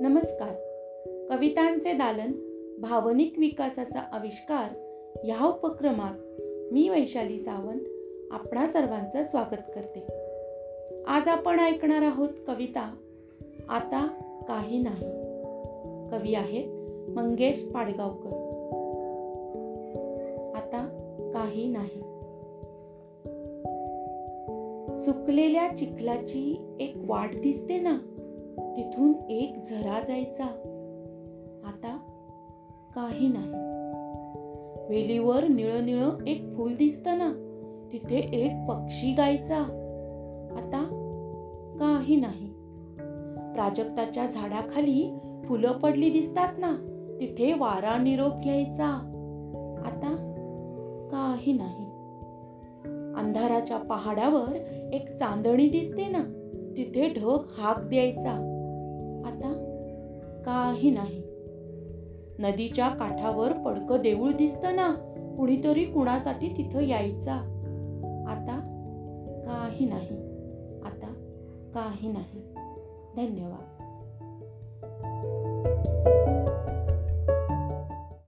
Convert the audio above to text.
नमस्कार. कवितांचे दालन भावनिक विकासाचा आविष्कार ह्या उपक्रमात मी वैशाली सावंत आपणा सर्वांचं स्वागत करते. आज आपण ऐकणार आहोत कविता आता काही नाही. कवी आहेत मंगेश पाडगावकर. आता काही नाही. सुकलेल्या चिखलाची एक वाट दिसते ना? तिथून एक झरा जायचा. आता काही नाही. वेलीवर निळ निळ एक फूल दिसत ना तिथे एक पक्षी गायचा. आता काही नाही. प्राजक्ताच्या झाडाखाली फुलं पडली दिसतात ना तिथे वारा निरोप घ्यायचा. आता काही नाही. अंधाराच्या पहाडावर एक चांदणी दिसते ना तिथे ढग हाक द्यायचा. आता काही नाही. नदीच्या काठावर पडकं देऊळ दिसतं ना कुणीतरी कुणासाठी तिथं यायचा. आता काही नाही. आता काही नाही. धन्यवाद.